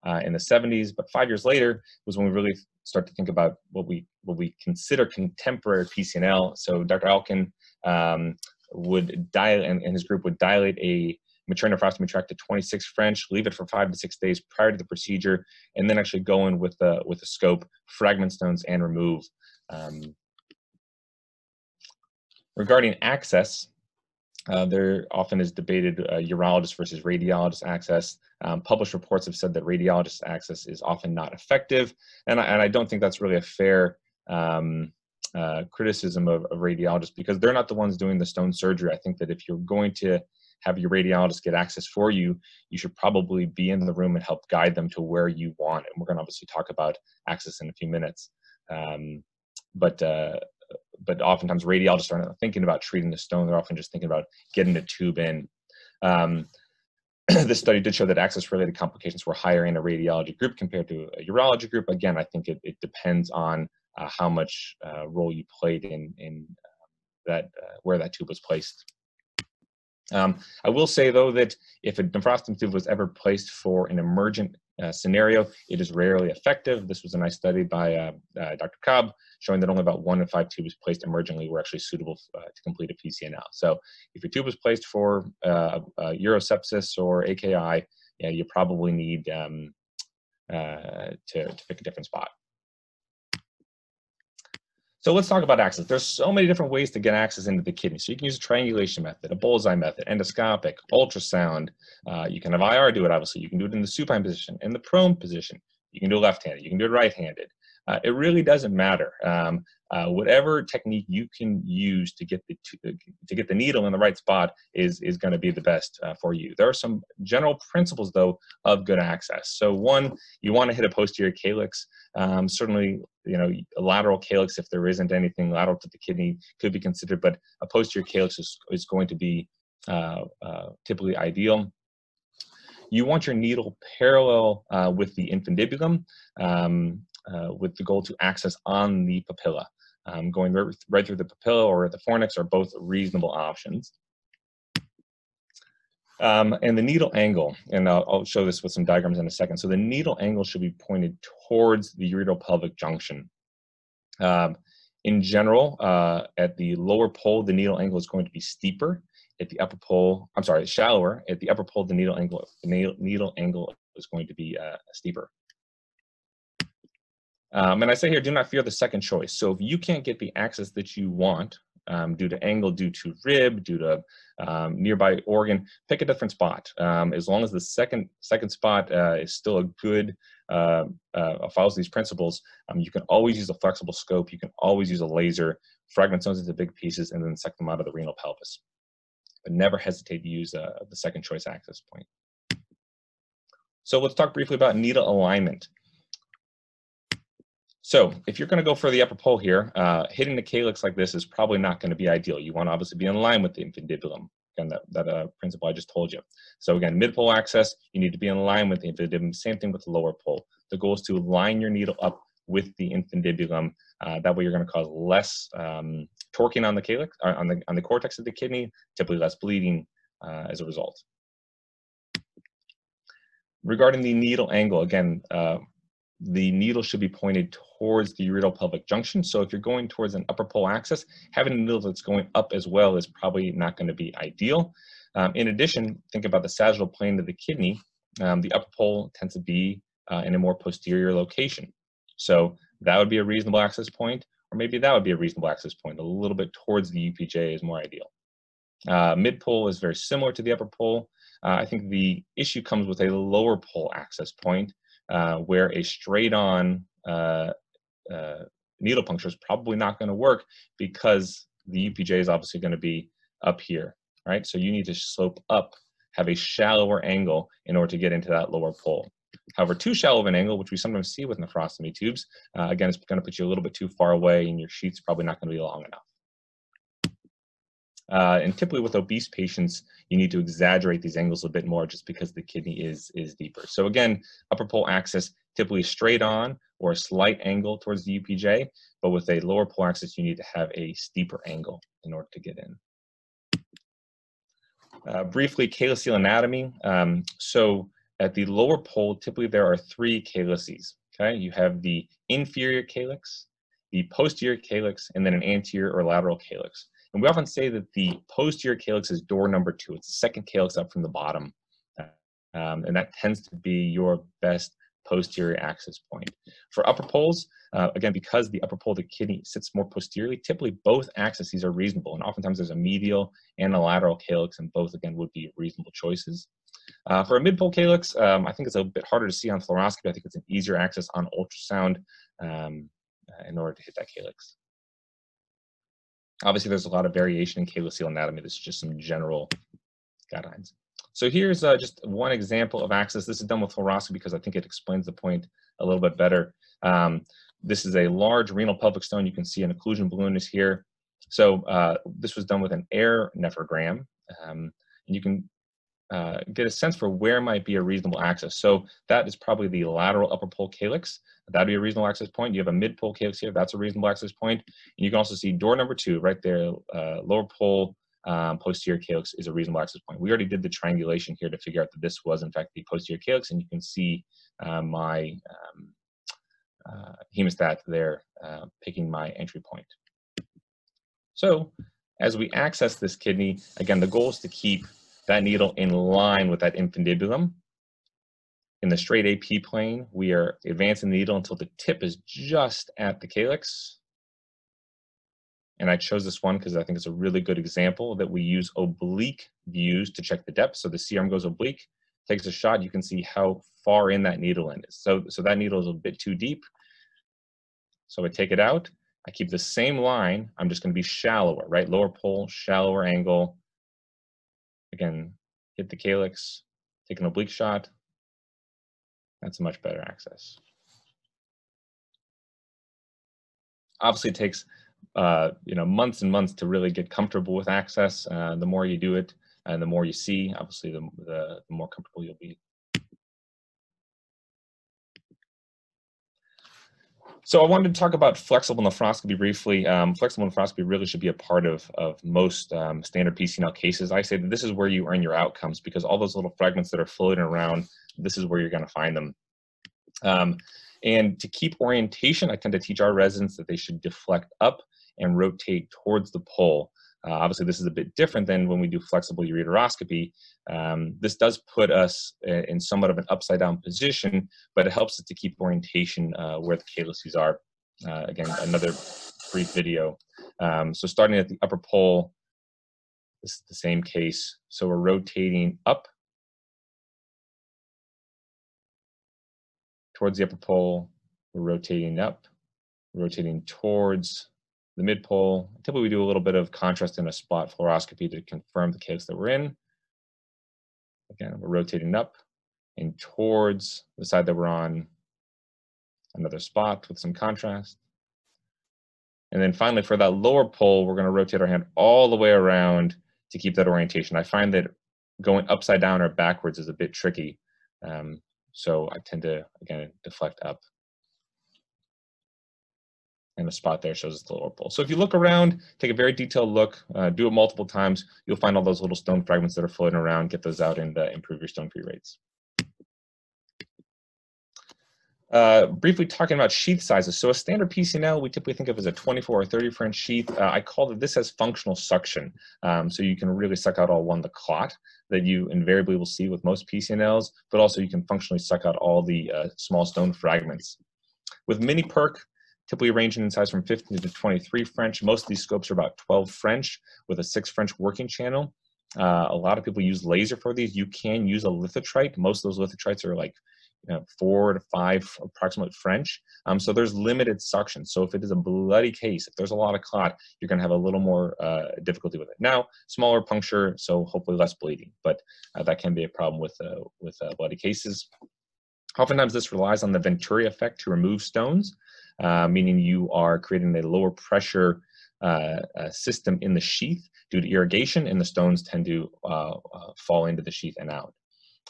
uh, in the 70s, but five years later was when we really start to think about what we what we consider contemporary PCNL. So Dr. Alken um, would dial and, and, his group would dilate a maternal nephrostomy tract to 26 French, leave it for five to six days prior to the procedure, and then actually go in with the, with the scope, fragment stones, and remove. Um, regarding access, uh, there often is debated uh, urologist versus radiologist access. Um, published reports have said that radiologist access is often not effective, and I, and I don't think that's really a fair um, uh, criticism of, of, radiologists because they're not the ones doing the stone surgery. I think that if you're going to have your radiologist get access for you, you should probably be in the room and help guide them to where you want. And we're going to obviously talk about access in a few minutes. Um, but uh, but oftentimes radiologists are not thinking about treating the stone. They're often just thinking about getting the tube in. Um, this study did show that access-related complications were higher in a radiology group compared to a urology group. Again, I think it, it depends on uh, how much uh, role you played in, in uh, that uh, where that tube was placed. Um, I will say though that if a nephrostomy tube was ever placed for an emergent uh, scenario, it is rarely effective. This was a nice study by uh, uh, Dr. Cobb showing that only about one in five tubes placed emergently were actually suitable uh, to complete a PCNL. So if your tube was placed for uh, urosepsis or AKI, yeah, you probably need um, to, to pick a different spot. So let's talk about access. There's so many different ways to get access into the kidney. So you can use a triangulation method, a bullseye method, endoscopic, ultrasound. Uh, you can have IR do it, obviously. You can do it in the supine position, in the prone position. You can do it left-handed. You can do it right-handed. Uh, it really doesn't matter. Um, uh, whatever technique you can use to get the to, to get the needle in the right spot is is going to be the best uh, for you. There are some general principles though of good access. So one, you want to hit a posterior calyx. Um, certainly, you know, a lateral calyx if there isn't anything lateral to the kidney could be considered, but a posterior calyx is, is going to be uh, uh, typically ideal. You want your needle parallel uh, with the infundibulum. Um, uh, with the goal to access on the papilla. Um, going right, right, through the papilla or the fornix are both reasonable options. Um, and the needle angle, and I'll, I'll, show this with some diagrams in a second. So the needle angle should be pointed towards the ureteropelvic junction. Um, in general, uh, at the lower pole, the needle angle is going to be steeper. At the upper pole, I'm sorry, shallower. At the upper pole, the needle angle, the needle angle is going to be uh, steeper. Um, and I say here, do not fear the second choice. So if you can't get the access that you want um, due to angle, due to rib, due to um, nearby organ, pick a different spot. Um, as long as the second second spot uh, is still a good, uh, uh, follows these principles, um, you can always use a flexible scope. You can always use a laser, fragment stones into big pieces, and then suck them out of the renal pelvis. But never hesitate to use uh, the second choice access point. So let's talk briefly about needle alignment. So if you're going to go for the upper pole here, uh, hitting the calyx like this is probably not going to be ideal. You want to obviously be in line with the infundibulum, again, that, that uh, principle I just told you. So again, mid-pole access, you need to be in line with the infundibulum. Same thing with the lower pole. The goal is to line your needle up with the infundibulum. Uh, that way you're going to cause less um, torquing on the calyx, uh, on the, on the cortex of the kidney, typically less bleeding uh, as a result. Regarding the needle angle, again, uh, the needle should be pointed towards the ureteropelvic junction. So if you're going towards an upper pole axis, having a needle that's going up as well is probably not going to be ideal. Um, in addition, think about the sagittal plane of the kidney. Um, the upper pole tends to be uh, in a more posterior location. So that would be a reasonable access point, or maybe that would be a reasonable access point. A little bit towards the UPJ is more ideal. Uh, mid pole is very similar to the upper pole. Uh, I think the issue comes with a lower pole access point, uh, where a straight on uh, uh, needle puncture is probably not going to work because the UPJ is obviously going to be up here, right? So you need to slope up, have a shallower angle in order to get into that lower pole. However, too shallow of an angle, which we sometimes see with nephrostomy tubes, uh, again, it's going to put you a little bit too far away and your sheet's probably not going to be long enough. Uh, and typically with obese patients, you need to exaggerate these angles a bit more just because the kidney is, is deeper. So again, upper pole axis typically straight on or a slight angle towards the UPJ, but with a lower pole axis, you need to have a steeper angle in order to get in. Uh, briefly, calyceal anatomy. Um, so at the lower pole, typically there are three calyces. Okay, you have the inferior calyx, the posterior calyx, and then an anterior or lateral calyx. And we often say that the posterior calyx is door number two. It's the second calyx up from the bottom. Um, and that tends to be your best posterior access point. For upper poles, uh, again, because the upper pole of the kidney sits more posteriorly, typically both axes are reasonable. And oftentimes there's a medial and a lateral calyx, and both, again, would be reasonable choices. Uh, for a mid-pole calyx, um, I think it's a bit harder to see on fluoroscopy. I think it's an easier access on ultrasound um, in order to hit that calyx. Obviously, there's a lot of variation in calyceal anatomy. This is just some general guidelines. So here's uh, just one example of access. This is done with fluoroscopy because I think it explains the point a little bit better. Um, this is a large renal pelvic stone. You can see an occlusion balloon is here. So uh, this was done with an air nephrogram. Um, and you can uh, get a sense for where might be a reasonable access. So that is probably the lateral upper pole calyx. That'd be a reasonable access point. You have a mid pole calyx here. That's a reasonable access point. And you can also see door number two right there, uh, lower pole um, posterior calyx is a reasonable access point. We already did the triangulation here to figure out that this was in fact the posterior calyx, and you can see uh, my um, uh, hemostat there uh, picking my entry point. So as we access this kidney, again, the goal is to keep that needle in line with that infundibulum. In the straight AP plane, we are advancing the needle until the tip is just at the calyx. And I chose this one because I think it's a really good example that we use oblique views to check the depth. So the C-arm goes oblique, takes a shot, you can see how far in that needle end is. So, so that needle is a bit too deep. So I take it out, I keep the same line, I'm just gonna be shallower, right? Lower pole, shallower angle, Again, hit the calyx, take an oblique shot. That's a much better access. Obviously, it takes uh, you know months and months to really get comfortable with access. Uh, the more you do it, and the more you see, obviously, the, the, the more comfortable you'll be. So I wanted to talk about flexible nephroscopy briefly. Um, flexible nephroscopy really should be a part of, of most um, standard PCNL cases. I say that this is where you earn your outcomes because all those little fragments that are floating around, this is where you're going to find them. Um, and to keep orientation, I tend to teach our residents that they should deflect up and rotate towards the pole. Uh, obviously, this is a bit different than when we do flexible ureteroscopy. Um, this does put us in somewhat of an upside down position, but it helps us to keep orientation uh, where the calyces are. Uh, again, another brief video. Um, so starting at the upper pole, this is the same case. So we're rotating up towards the upper pole, we're rotating up, rotating towards the mid pole. Typically we do a little bit of contrast in a spot fluoroscopy to confirm the case that we're in. Again, we're rotating up and towards the side that we're on another spot with some contrast. And then finally for that lower pole, we're gonna rotate our hand all the way around to keep that orientation. I find that going upside down or backwards is a bit tricky. Um, so I tend to, again, deflect up and the spot there shows us the lower pole. So if you look around, take a very detailed look, uh, do it multiple times, you'll find all those little stone fragments that are floating around, get those out and uh, improve your stone-free rates. Uh, briefly talking about sheath sizes. So a standard PCNL we typically think of as a 24 or 30 French sheath. Uh, I call this as functional suction. Um, so you can really suck out all one the clot that you invariably will see with most PCNLs, but also you can functionally suck out all the uh, small stone fragments. With mini perc, typically ranging in size from 15 to 23 French. Most of these scopes are about 12 French with a 6 French working channel. Uh, a lot of people use laser for these. You can use a lithotrite. Most of those lithotrites are like you know, four to five approximate French. Um, so there's limited suction. So if it is a bloody case, if there's a lot of clot, you're going to have a little more uh, difficulty with it. Now, smaller puncture, so hopefully less bleeding, but uh, that can be a problem with uh, with uh, bloody cases. Oftentimes, this relies on the Venturi effect to remove stones uh, meaning you are creating a lower pressure uh, uh, system in the sheath due to irrigation, and the stones tend to uh, fall into the sheath and out.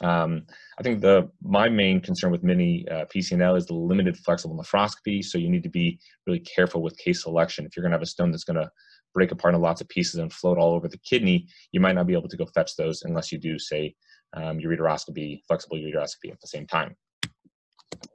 Um, I think the my main concern with mini uh, PCNL is the limited flexible nephroscopy. So you need to be really careful with case selection. If you're going to have a stone that's going to break apart into lots of pieces and float all over the kidney, you might not be able to go fetch those unless you do, say, um, ureteroscopy, flexible ureteroscopy at the same time.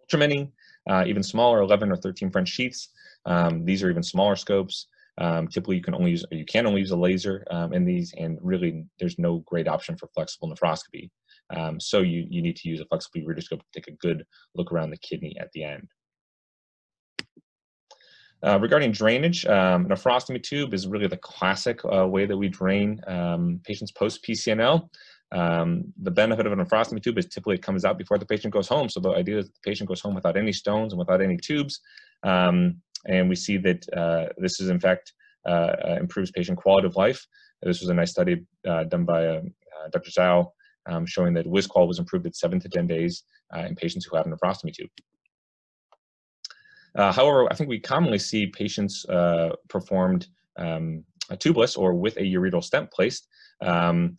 Ultra mini, uh, even smaller 11 or 13 French sheaths. Um, these are even smaller scopes. Um, typically, you can only use you can only use a laser um, in these, and really, there's no great option for flexible nephroscopy. Um, so you you need to use a flexible ureteroscope to take a good look around the kidney at the end. Uh, regarding drainage, um, nephrostomy tube is really the classic uh, way that we drain um, patients post PCNL. Um, the benefit of a nephrostomy tube is typically it comes out before the patient goes home. So the idea is the patient goes home without any stones and without any tubes. Um, and we see that uh, this is in fact uh, uh, improves patient quality of life. This was a nice study uh, done by Dr. Zhao um, showing that WISQOL was improved at seven to 10 days in patients who had a nephrostomy tube. Uh, however, I think we commonly see patients uh, performed um, tubeless or with a ureteral stent placed. Um,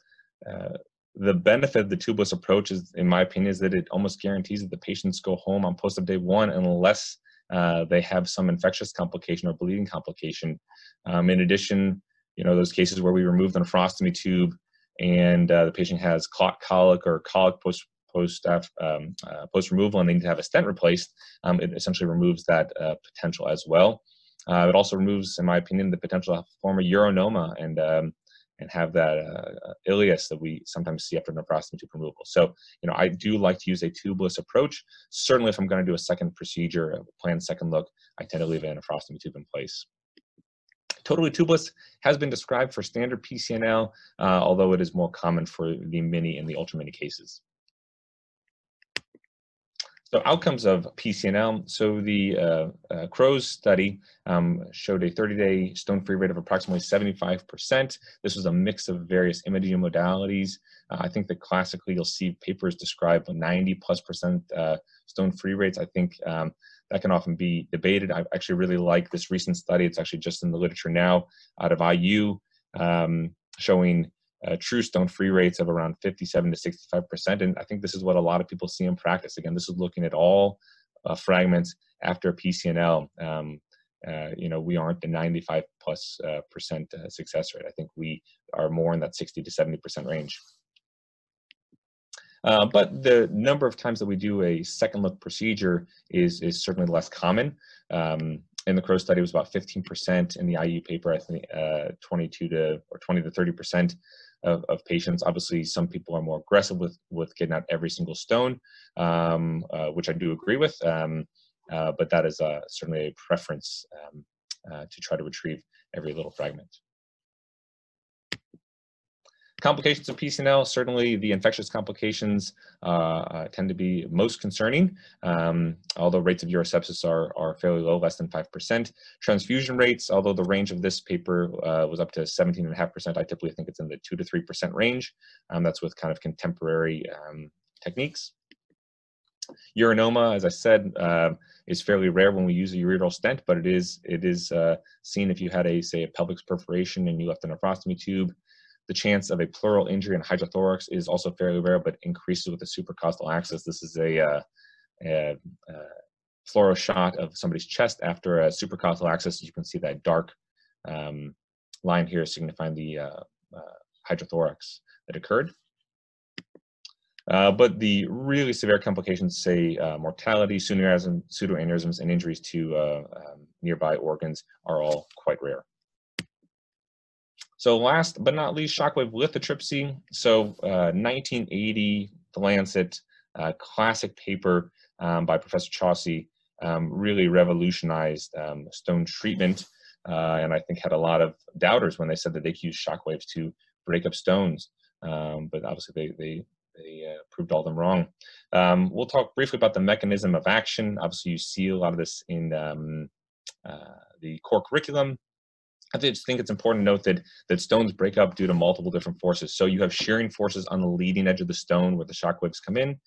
uh, the benefit of the tubeless approach is, in my opinion, is that it almost guarantees that the patients go home on post of day one unless uh, they have some infectious complication or bleeding complication. Um, in addition, you know, those cases where we remove the nephrostomy tube and uh, the patient has clot colic or colic post post um, uh, post removal and they need to have a stent replaced, um, it essentially removes that uh, potential as well. Uh, it also removes, in my opinion, the potential to form a urinoma and um, and have that uh, ileus that we sometimes see after nephrostomy tube removal. So, you know, I do like to use a tubeless approach. Certainly, if I'm going to do a second procedure, a planned second look, I tend to leave a nephrostomy tube in place. Totally tubeless has been described for standard PCNL, uh, although it is more common for the mini and the ultra mini cases. So outcomes of PCNL. So the uh, uh, CROES study um, showed a 30-day stone-free rate of approximately 75%. This was a mix of various imaging modalities. Uh, I think that classically you'll see papers describe 90 plus percent uh, stone-free rates. I think um, that can often be debated. I actually really like this recent study. It's actually just in the literature now out of IU um, showing uh, true stone free rates of around 57 to 65 percent and i think this is what a lot of people see in practice. Again this is looking at all uh, fragments after pcnl um, uh, you know we aren't the 95 plus uh, percent uh, success rate. I think we are more in that 60 to 70 percent range. Uh, but the number of times that we do a second look procedure is is certainly less common. Um, in the CROW study was about 15% in the IU paper, I think uh, 22 to or 20 to 30 percent of, of patients. Obviously, some people are more aggressive with, with getting out every single stone, um, uh, which I do agree with, um, uh, but that is uh, certainly a preference um, uh, to try to retrieve every little fragment. Complications of PCNL, certainly the infectious complications uh, uh, tend to be most concerning, um, although rates of urosepsis are, are fairly low, less than 5%. Transfusion rates, although the range of this paper uh, was up to 17.5%, I typically think it's in the 2 to 3% range. Um, that's with kind of contemporary um, techniques. Urinoma, as I said, uh, is fairly rare when we use a ureteral stent, but it is it is uh, seen if you had a say a pelvic perforation and you left a nephrostomy tube the chance of a pleural injury in hydrothorax is also fairly rare, but increases with the supracostal access. This is a, uh, a, a fluoro shot of somebody's chest after a supracostal access. You can see that dark um, line here signifying the uh, uh, hydrothorax that occurred. Uh, but the really severe complications, say uh, mortality, pseudoaneurysm, pseudoaneurysms, and injuries to uh, um, nearby organs are all quite rare. So last but not least, shockwave lithotripsy. So uh, 1980, The Lancet, uh, classic paper um, by Professor Chaussy, um, really revolutionized um, stone treatment. Uh, and I think had a lot of doubters when they said that they could use shockwaves to break up stones. Um, but obviously they, they, they uh, proved all them wrong. Um, we'll talk briefly about the mechanism of action. Obviously you see a lot of this in um, uh, the core curriculum. I just think it's important to note that that stones break up due to multiple different forces. So you have shearing forces on the leading edge of the stone where the shock waves come in.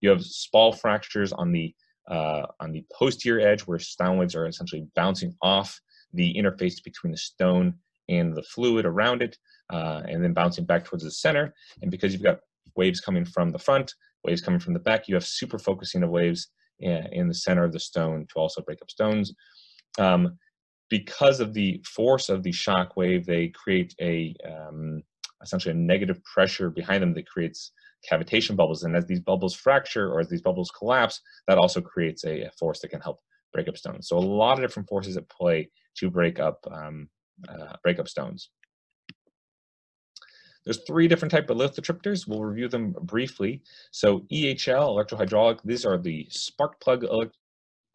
You have spall fractures on the uh, on the posterior edge where sound waves are essentially bouncing off the interface between the stone and the fluid around it, uh, and then bouncing back towards the center. And because you've got waves coming from the front, waves coming from the back, you have super focusing of waves in, in the center of the stone to also break up stones. Um, because of the force of the shock wave, they create a um, essentially a negative pressure behind them that creates cavitation bubbles. And as these bubbles fracture or as these bubbles collapse, that also creates a, force that can help break up stones. So a lot of different forces at play to break up um, uh, break up stones. There's three different type of lithotripters. We'll review them briefly. So EHL, electrohydraulic, these are the spark plug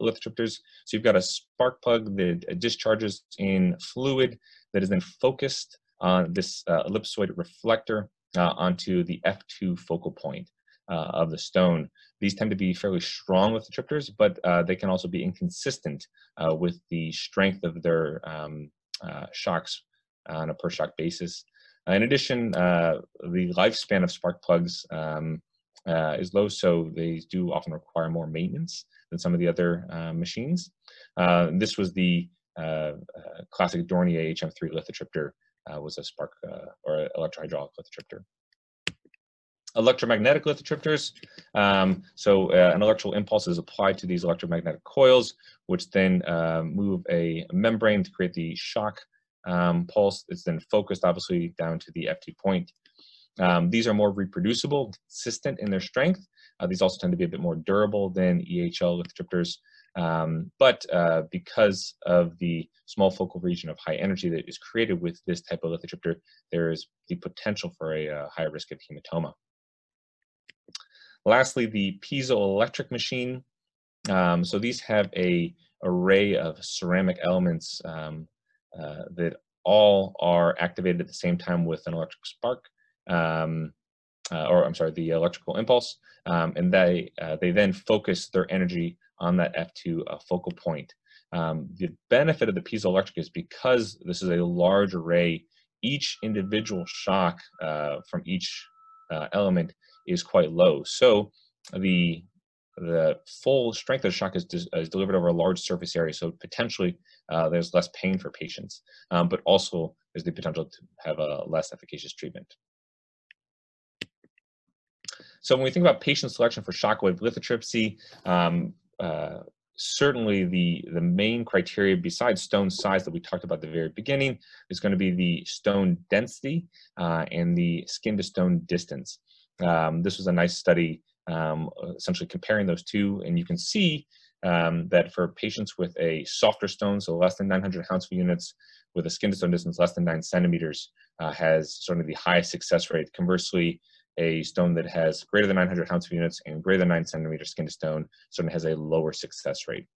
lithotripters. So you've got a spark plug that discharges in fluid that is then focused on this uh, ellipsoid reflector uh, onto the F2 focal point uh, of the stone. These tend to be fairly strong lithotripters, but uh, they can also be inconsistent uh, with the strength of their um, uh, shocks on a per shock basis. in addition, the lifespan of spark plugs um, is low, so they do often require more maintenance than some of the other machines. this was the classic Dornier HM3 lithotripter uh, was a spark uh, or electrohydraulic lithotripter. Electromagnetic lithotripters, um, so uh, an electrical impulse is applied to these electromagnetic coils, which then uh, move a membrane to create the shock um, pulse. It's then focused, obviously, down to the F2 point. Um, these are more reproducible, consistent in their strength. Uh, these also tend to be a bit more durable than EHL lithotripters. Um, but uh, because of the small focal region of high energy that is created with this type of lithotripter, there is the potential for a, uh, higher risk of hematoma. Lastly, the piezoelectric machine. Um, so these have a array of ceramic elements um, uh, that all are activated at the same time with an electric spark, um, uh, or I'm sorry, the electrical impulse, um, and they uh, they then focus their energy on that F2 uh, focal point. Um, the benefit of the piezoelectric is because this is a large array, each individual shock uh, from each uh, element is quite low. So the the full strength of the shock is, is delivered over a large surface area, so potentially uh, there's less pain for patients, um, but also there's the potential to have a less efficacious treatment. So when we think about patient selection for shockwave lithotripsy, um, uh, certainly the, the main criteria besides stone size that we talked about at the very beginning is going to be the stone density uh, and the skin to stone distance. Um, this was a nice study um, essentially comparing those two and you can see um, that for patients with a softer stone, so less than 900 Hounsfield units with a skin to stone distance less than nine centimeters uh, has sort of the highest success rate. Conversely, a stone that has greater than 900 Hounsfield units and greater than 9 centimeter skin to stone certainly has a lower success rate.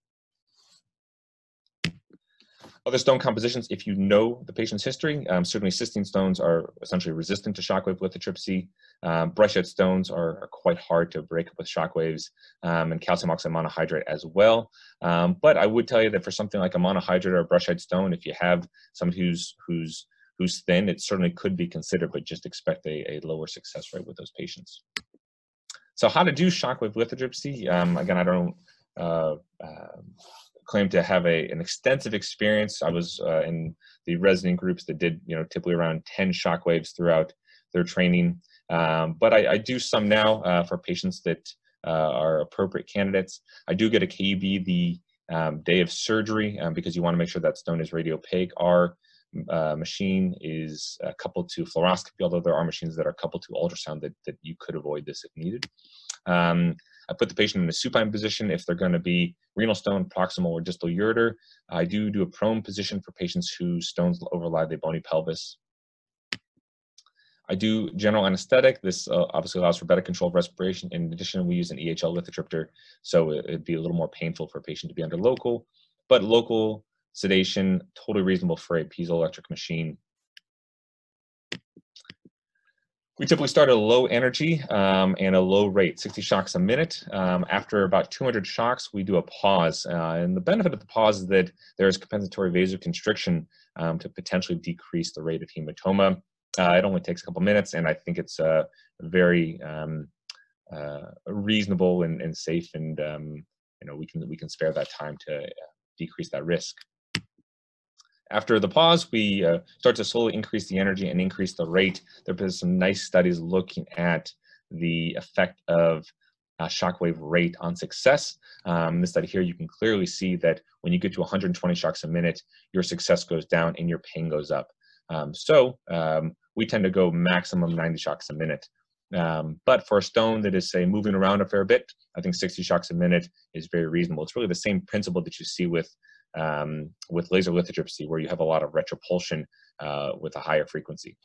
Other stone compositions, if you know the patient's history, um, certainly cystine stones are essentially resistant to shockwave lithotripsy. Um, brushite stones are, are, quite hard to break up with shockwaves, um, and calcium oxalate monohydrate as well. Um, but I would tell you that for something like a monohydrate or a brushite stone, if you have someone who's who's who's thin, it certainly could be considered, but just expect a, a lower success rate with those patients. So how to do shockwave lithotripsy? Um, again, I don't uh, uh, claim to have a, an extensive experience. I was uh, in the resident groups that did, you know, typically around 10 shockwaves throughout their training. Um, but I, I, do some now uh, for patients that uh, are appropriate candidates. I do get a KUB the um, day of surgery um, because you want to make sure that stone is radiopaque. Our uh, machine is uh, coupled to fluoroscopy, although there are machines that are coupled to ultrasound that, that you could avoid this if needed. Um, I put the patient in a supine position if they're going to be renal stone, proximal, or distal ureter. I do do a prone position for patients whose stones overlie the bony pelvis. I do general anesthetic. This uh, obviously allows for better control of respiration. In addition, we use an EHL lithotripter, so it'd be a little more painful for a patient to be under local. But local sedation, totally reasonable for a piezoelectric machine. We typically start at a low energy um, and a low rate, 60 shocks a minute. Um, after about 200 shocks, we do a pause. Uh, and the benefit of the pause is that there is compensatory vasoconstriction um, to potentially decrease the rate of hematoma. Uh, it only takes a couple minutes, and I think it's uh, very um, uh, reasonable and, and, safe, and um, you know we can we can spare that time to uh, decrease that risk. After the pause, we uh, start to slowly increase the energy and increase the rate. There have been some nice studies looking at the effect of uh, shockwave rate on success. Um, this study here, you can clearly see that when you get to 120 shocks a minute, your success goes down and your pain goes up. Um, so um, we tend to go maximum 90 shocks a minute. Um, but for a stone that is, say, moving around a fair bit, I think 60 shocks a minute is very reasonable. It's really the same principle that you see with um, with laser lithotripsy, where you have a lot of retropulsion uh, with a higher frequency.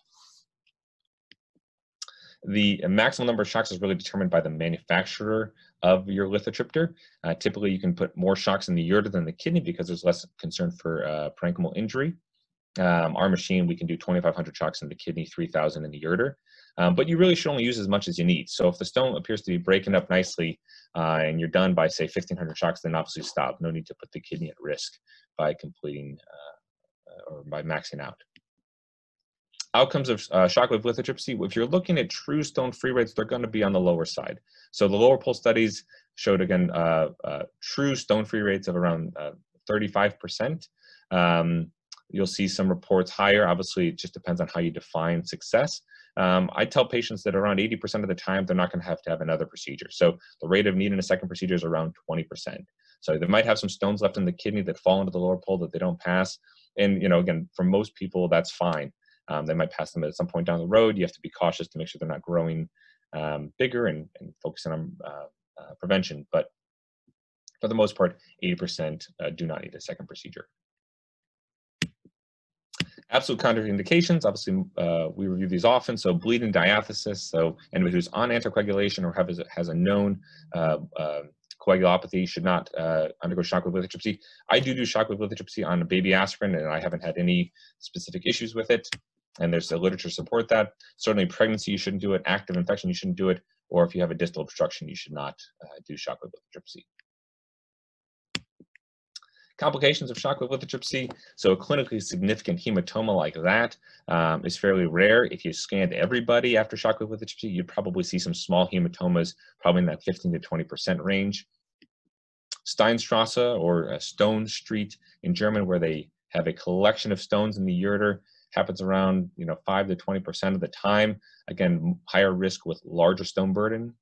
The maximum number of shocks is really determined by the manufacturer of your lithotripter. Uh, typically, you can put more shocks in the ureter than the kidney because there's less concern for uh, parenchymal injury. Um, our machine, we can do 2,500 shocks in the kidney, 3,000 in the ureter. Um, but you really should only use as much as you need. So if the stone appears to be breaking up nicely uh, and you're done by, say, 1,500 shocks, then obviously stop. No need to put the kidney at risk by completing uh, or by maxing out. Outcomes of uh, shockwave lithotripsy, if you're looking at true stone free rates, they're going to be on the lower side. So the lower pole studies showed, again, uh, uh, true stone free rates of around 35%. Uh, um, you'll see some reports higher. Obviously, it just depends on how you define success. Um, I tell patients that around 80% of the time, they're not going to have to have another procedure. So the rate of needing a second procedure is around 20%. So they might have some stones left in the kidney that fall into the lower pole that they don't pass. And, you know, again, for most people, that's fine. Um, they might pass them at some point down the road. You have to be cautious to make sure they're not growing um, bigger and, and focusing on uh, uh, prevention. But for the most part, 80% uh, do not need a second procedure. Absolute contraindications, obviously, uh, we review these often. So bleeding diathesis, so anybody who's on anticoagulation or have, has a known uh, uh, coagulopathy should not uh, undergo shockwave lithotripsy. I do do shockwave lithotripsy on a baby aspirin, and I haven't had any specific issues with it. And there's the literature support that. Certainly, pregnancy you shouldn't do it. Active infection you shouldn't do it. Or if you have a distal obstruction, you should not uh, do shockwave lithotripsy. Complications of shockwave lithotripsy, so a clinically significant hematoma like that um, is fairly rare. If you scanned everybody after shockwave lithotripsy, you'd probably see some small hematomas, probably in that 15 to 20% range. Steinstrasse or Stone Street in German, where they have a collection of stones in the ureter, happens around you know 5 to 20% of the time. Again, higher risk with larger stone burden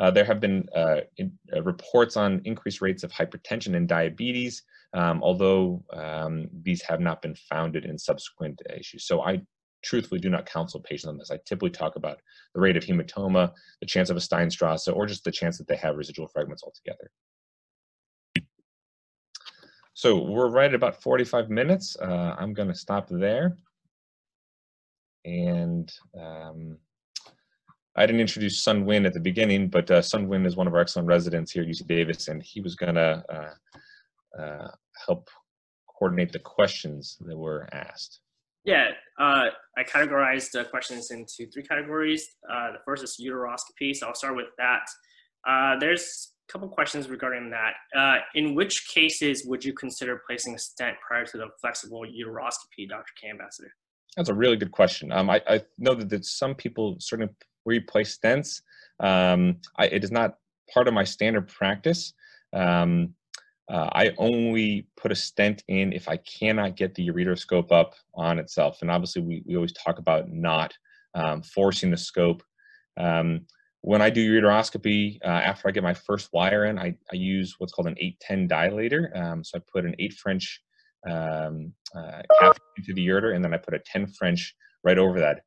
uh, there have been uh, in, uh, reports on increased rates of hypertension and diabetes, um, although um, these have not been founded in subsequent issues. So I truthfully do not counsel patients on this. I typically talk about the rate of hematoma, the chance of a Steinstrasse, or just the chance that they have residual fragments altogether. So we're right at about 45 minutes. Uh, I'm going to stop there. And um, I didn't introduce Sun Win at the beginning, but uh, Sun Win is one of our excellent residents here at UC Davis, and he was going to uh, uh, help coordinate the questions that were asked. Yeah, uh, I categorized the questions into three categories. Uh, the first is uteroscopy, so I'll start with that. Uh, there's a couple questions regarding that. in which cases would you consider placing a stent prior to the flexible uteroscopy, Dr. K. Ambassador? That's a really good question. Um, I, I, know that, that some people certainly where you place stents. Um, I, it is not part of my standard practice. Um, uh, I only put a stent in if I cannot get the ureteroscope up on itself. And obviously, we, we always talk about not um, forcing the scope. Um, when I do ureteroscopy, uh, after I get my first wire in, I, I use what's called an 810 dilator. Um, so I put an 8 French um, uh, catheter into the ureter, and then I put a 10 French right over that.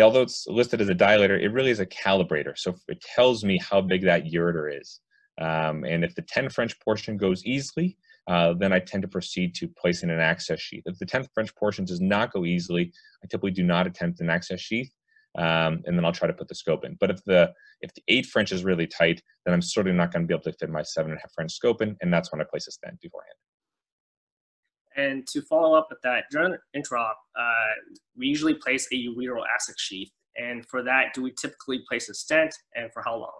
Although it's listed as a dilator, it really is a calibrator. So it tells me how big that ureter is. Um, and if the 10 French portion goes easily, uh, then I tend to proceed to placing an access sheath. If the 10 French portion does not go easily, I typically do not attempt an access sheath, um, and then I'll try to put the scope in. But if the if the 8 French is really tight, then I'm certainly not going to be able to fit my 7.5 French scope in, and that's when I place a stent beforehand. And to follow up with that, during intraop, uh, we usually place a ureteral access sheath. And for that, do we typically place a stent and for how long?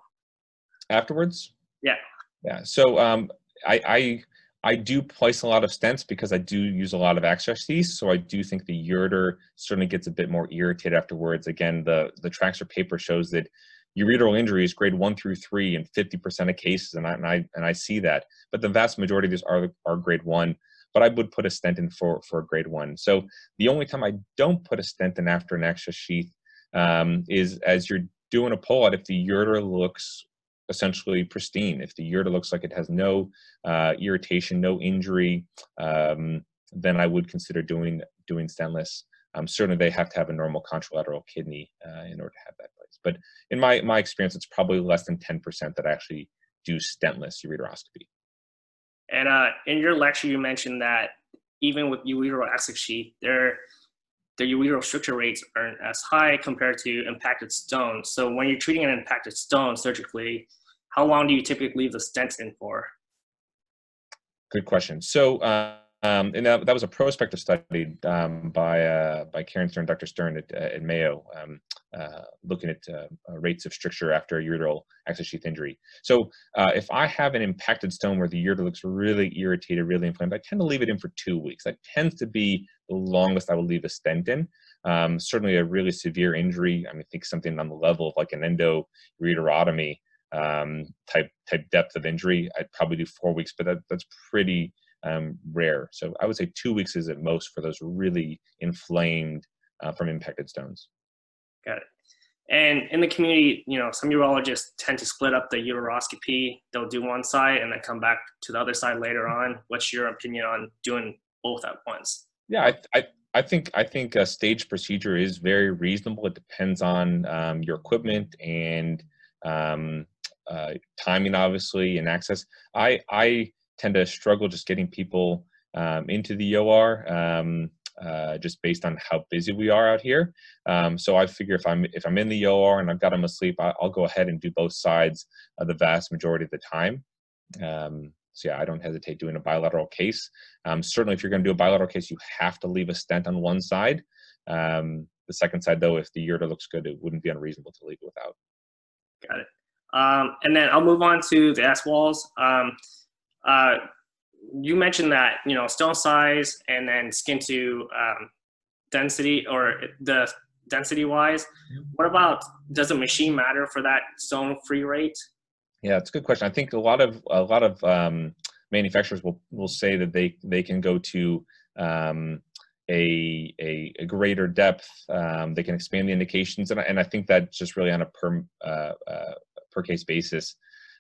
Afterwards? Yeah. Yeah. So um, I, I I do place a lot of stents because I do use a lot of access sheaths. So I do think the ureter certainly gets a bit more irritated afterwards. Again, the the Traxer paper shows that ureteral injuries grade one through three in 50% of cases, and I, and I and I see that. But the vast majority of these are are grade one but I would put a stent in for, for a grade one. So the only time I don't put a stent in after an access sheath um, is as you're doing a pull-out if the ureter looks essentially pristine, if the ureter looks like it has no uh, irritation, no injury, um, then I would consider doing doing stentless. Um, certainly, they have to have a normal contralateral kidney uh, in order to have that place. But in my my experience, it's probably less than 10% that actually do stentless ureteroscopy. And uh, in your lecture, you mentioned that even with ureteral sheath, their the ureteral stricture rates aren't as high compared to impacted stones. So when you're treating an impacted stone surgically, how long do you typically leave the stent in for? Good question. So uh, um, and that, that was a prospective study um, by uh, by Karen Stern, Dr. Stern at, uh, at Mayo, um, uh, looking at uh, uh, rates of stricture after a ureteral access sheath injury. So uh, if I have an impacted stone where the ureter looks really irritated, really inflamed, I tend to leave it in for two weeks. That tends to be the longest I will leave a stent in. Um, certainly a really severe injury. I mean, think something on the level of like an endoureterotomy um, type type depth of injury. I'd probably do four weeks, but that, that's pretty um, rare. So I would say two weeks is at most for those really inflamed uh, from impacted stones. Got it. And in the community, you know, some urologists tend to split up the uteroscopy. They'll do one side and then come back to the other side later on. What's your opinion on doing both at once? Yeah, I, I, I think I think a stage procedure is very reasonable. It depends on um, your equipment and um, uh, timing, obviously, and access. I I tend to struggle just getting people um, into the OR. Um, uh, just based on how busy we are out here. Um, so I figure if I'm if I'm in the OR and I've got them asleep, I, will go ahead and do both sides of the vast majority of the time. Um, so yeah, I don't hesitate doing a bilateral case. Um, certainly, if you're going to do a bilateral case, you have to leave a stent on one side. Um, the second side, though, if the ureter looks good, it wouldn't be unreasonable to leave it without. Got it. Um, and then I'll move on to the S walls. Uh, you mentioned that you know stone size and then skin to um, density or the density wise. What about does a machine matter for that stone free rate? Yeah, it's a good question. I think a lot of a lot of um, manufacturers will will say that they they can go to um, a, a, a greater depth. Um, they can expand the indications, and I, and I think that's just really on a per uh, uh, per case basis.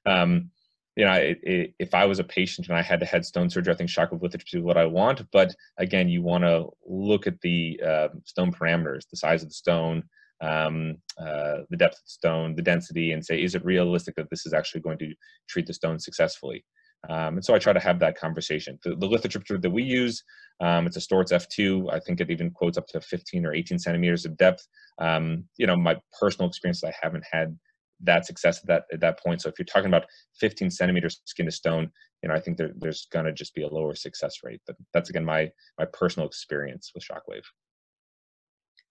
Um, you know, it, it, if I was a patient and I had to head stone surgery, I think lithotripsy is what I want. But again, you want to look at the uh, stone parameters, the size of the stone, um, uh, the depth of the stone, the density, and say, is it realistic that this is actually going to treat the stone successfully? Um, and so I try to have that conversation. The, the lithotripsy that we use, um, it's a Storz F2. I think it even quotes up to 15 or 18 centimeters of depth. Um, you know, my personal experience, I haven't had that success at that at that point. So if you're talking about 15 centimeters skin to stone, you know, I think there, there's going to just be a lower success rate. But that's again my my personal experience with Shockwave.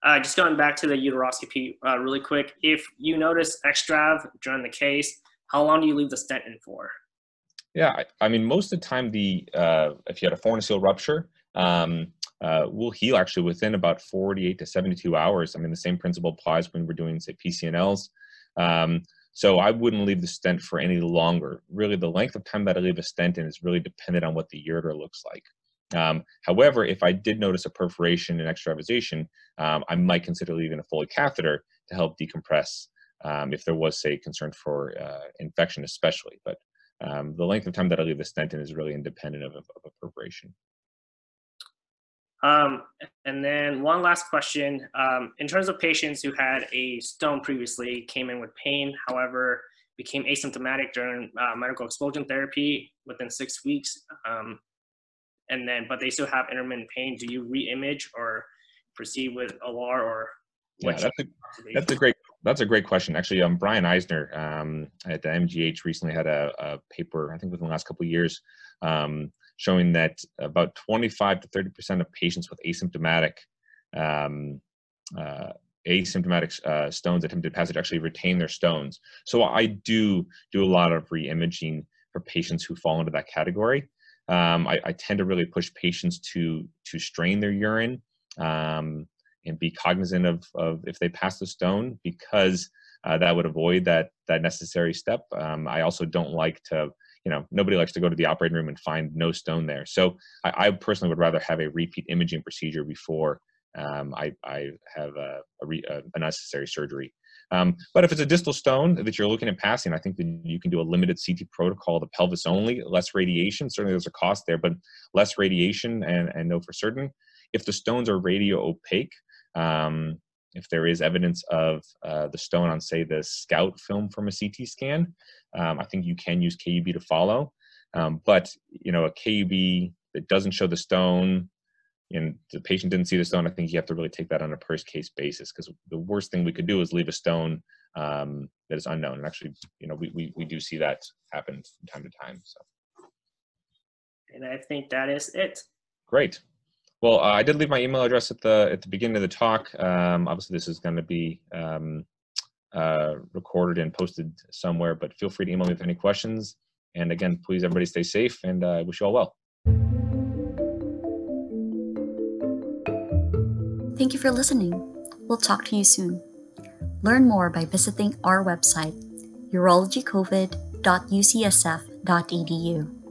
Uh, just going back to the uteroscopy uh, really quick. If you notice extrav during the case, how long do you leave the stent in for? Yeah, I, I mean, most of the time, the uh, if you had a forniceal rupture, um, uh, will heal actually within about 48 to 72 hours. I mean, the same principle applies when we're doing, say, PCNLs. Um, so I wouldn't leave the stent for any longer. Really, the length of time that I leave a stent in is really dependent on what the ureter looks like. Um, however, if I did notice a perforation and extravasation, um, I might consider leaving a Foley catheter to help decompress um, if there was, say, concern for uh, infection, especially. But um, the length of time that I leave the stent in is really independent of, of a perforation. Um, and then one last question. Um, in terms of patients who had a stone previously, came in with pain, however, became asymptomatic during uh, medical expulsion therapy within six weeks, um, and then but they still have intermittent pain, do you re-image or proceed with OR or? Yeah, that's a, that's a great that's a great question. Actually, um, Brian Eisner um, at the MGH recently had a, a paper, I think within the last couple of years, um, showing that about 25 to 30 percent of patients with asymptomatic um, uh, asymptomatic uh, stones attempted passage actually retain their stones. So I do do a lot of re-imaging for patients who fall into that category. Um, I, I, tend to really push patients to to strain their urine um, and be cognizant of, of if they pass the stone because uh, that would avoid that that necessary step. Um, I also don't like to you know nobody likes to go to the operating room and find no stone there so i, I personally would rather have a repeat imaging procedure before um, I, I have a, a, re, a necessary surgery um, but if it's a distal stone that you're looking at passing, I think that you can do a limited CT protocol, the pelvis only, less radiation. Certainly there's a cost there, but less radiation and, and know for certain. If the stones are radio opaque, um, if there is evidence of uh, the stone on, say, the scout film from a CT scan, um, I think you can use KUB to follow. Um, but you know, a KUB that doesn't show the stone and the patient didn't see the stone, I think you have to really take that on a per case basis because the worst thing we could do is leave a stone um, that is unknown. And actually, you know, we, we, we do see that happen from time to time. So. And I think that is it. Great. Well, uh, I did leave my email address at the at the beginning of the talk. Um, obviously, this is going to be um, uh, recorded and posted somewhere, but feel free to email me with any questions. And again, please, everybody stay safe, and uh, I wish you all well. Thank you for listening. We'll talk to you soon. Learn more by visiting our website, urologycovid.ucsf.edu.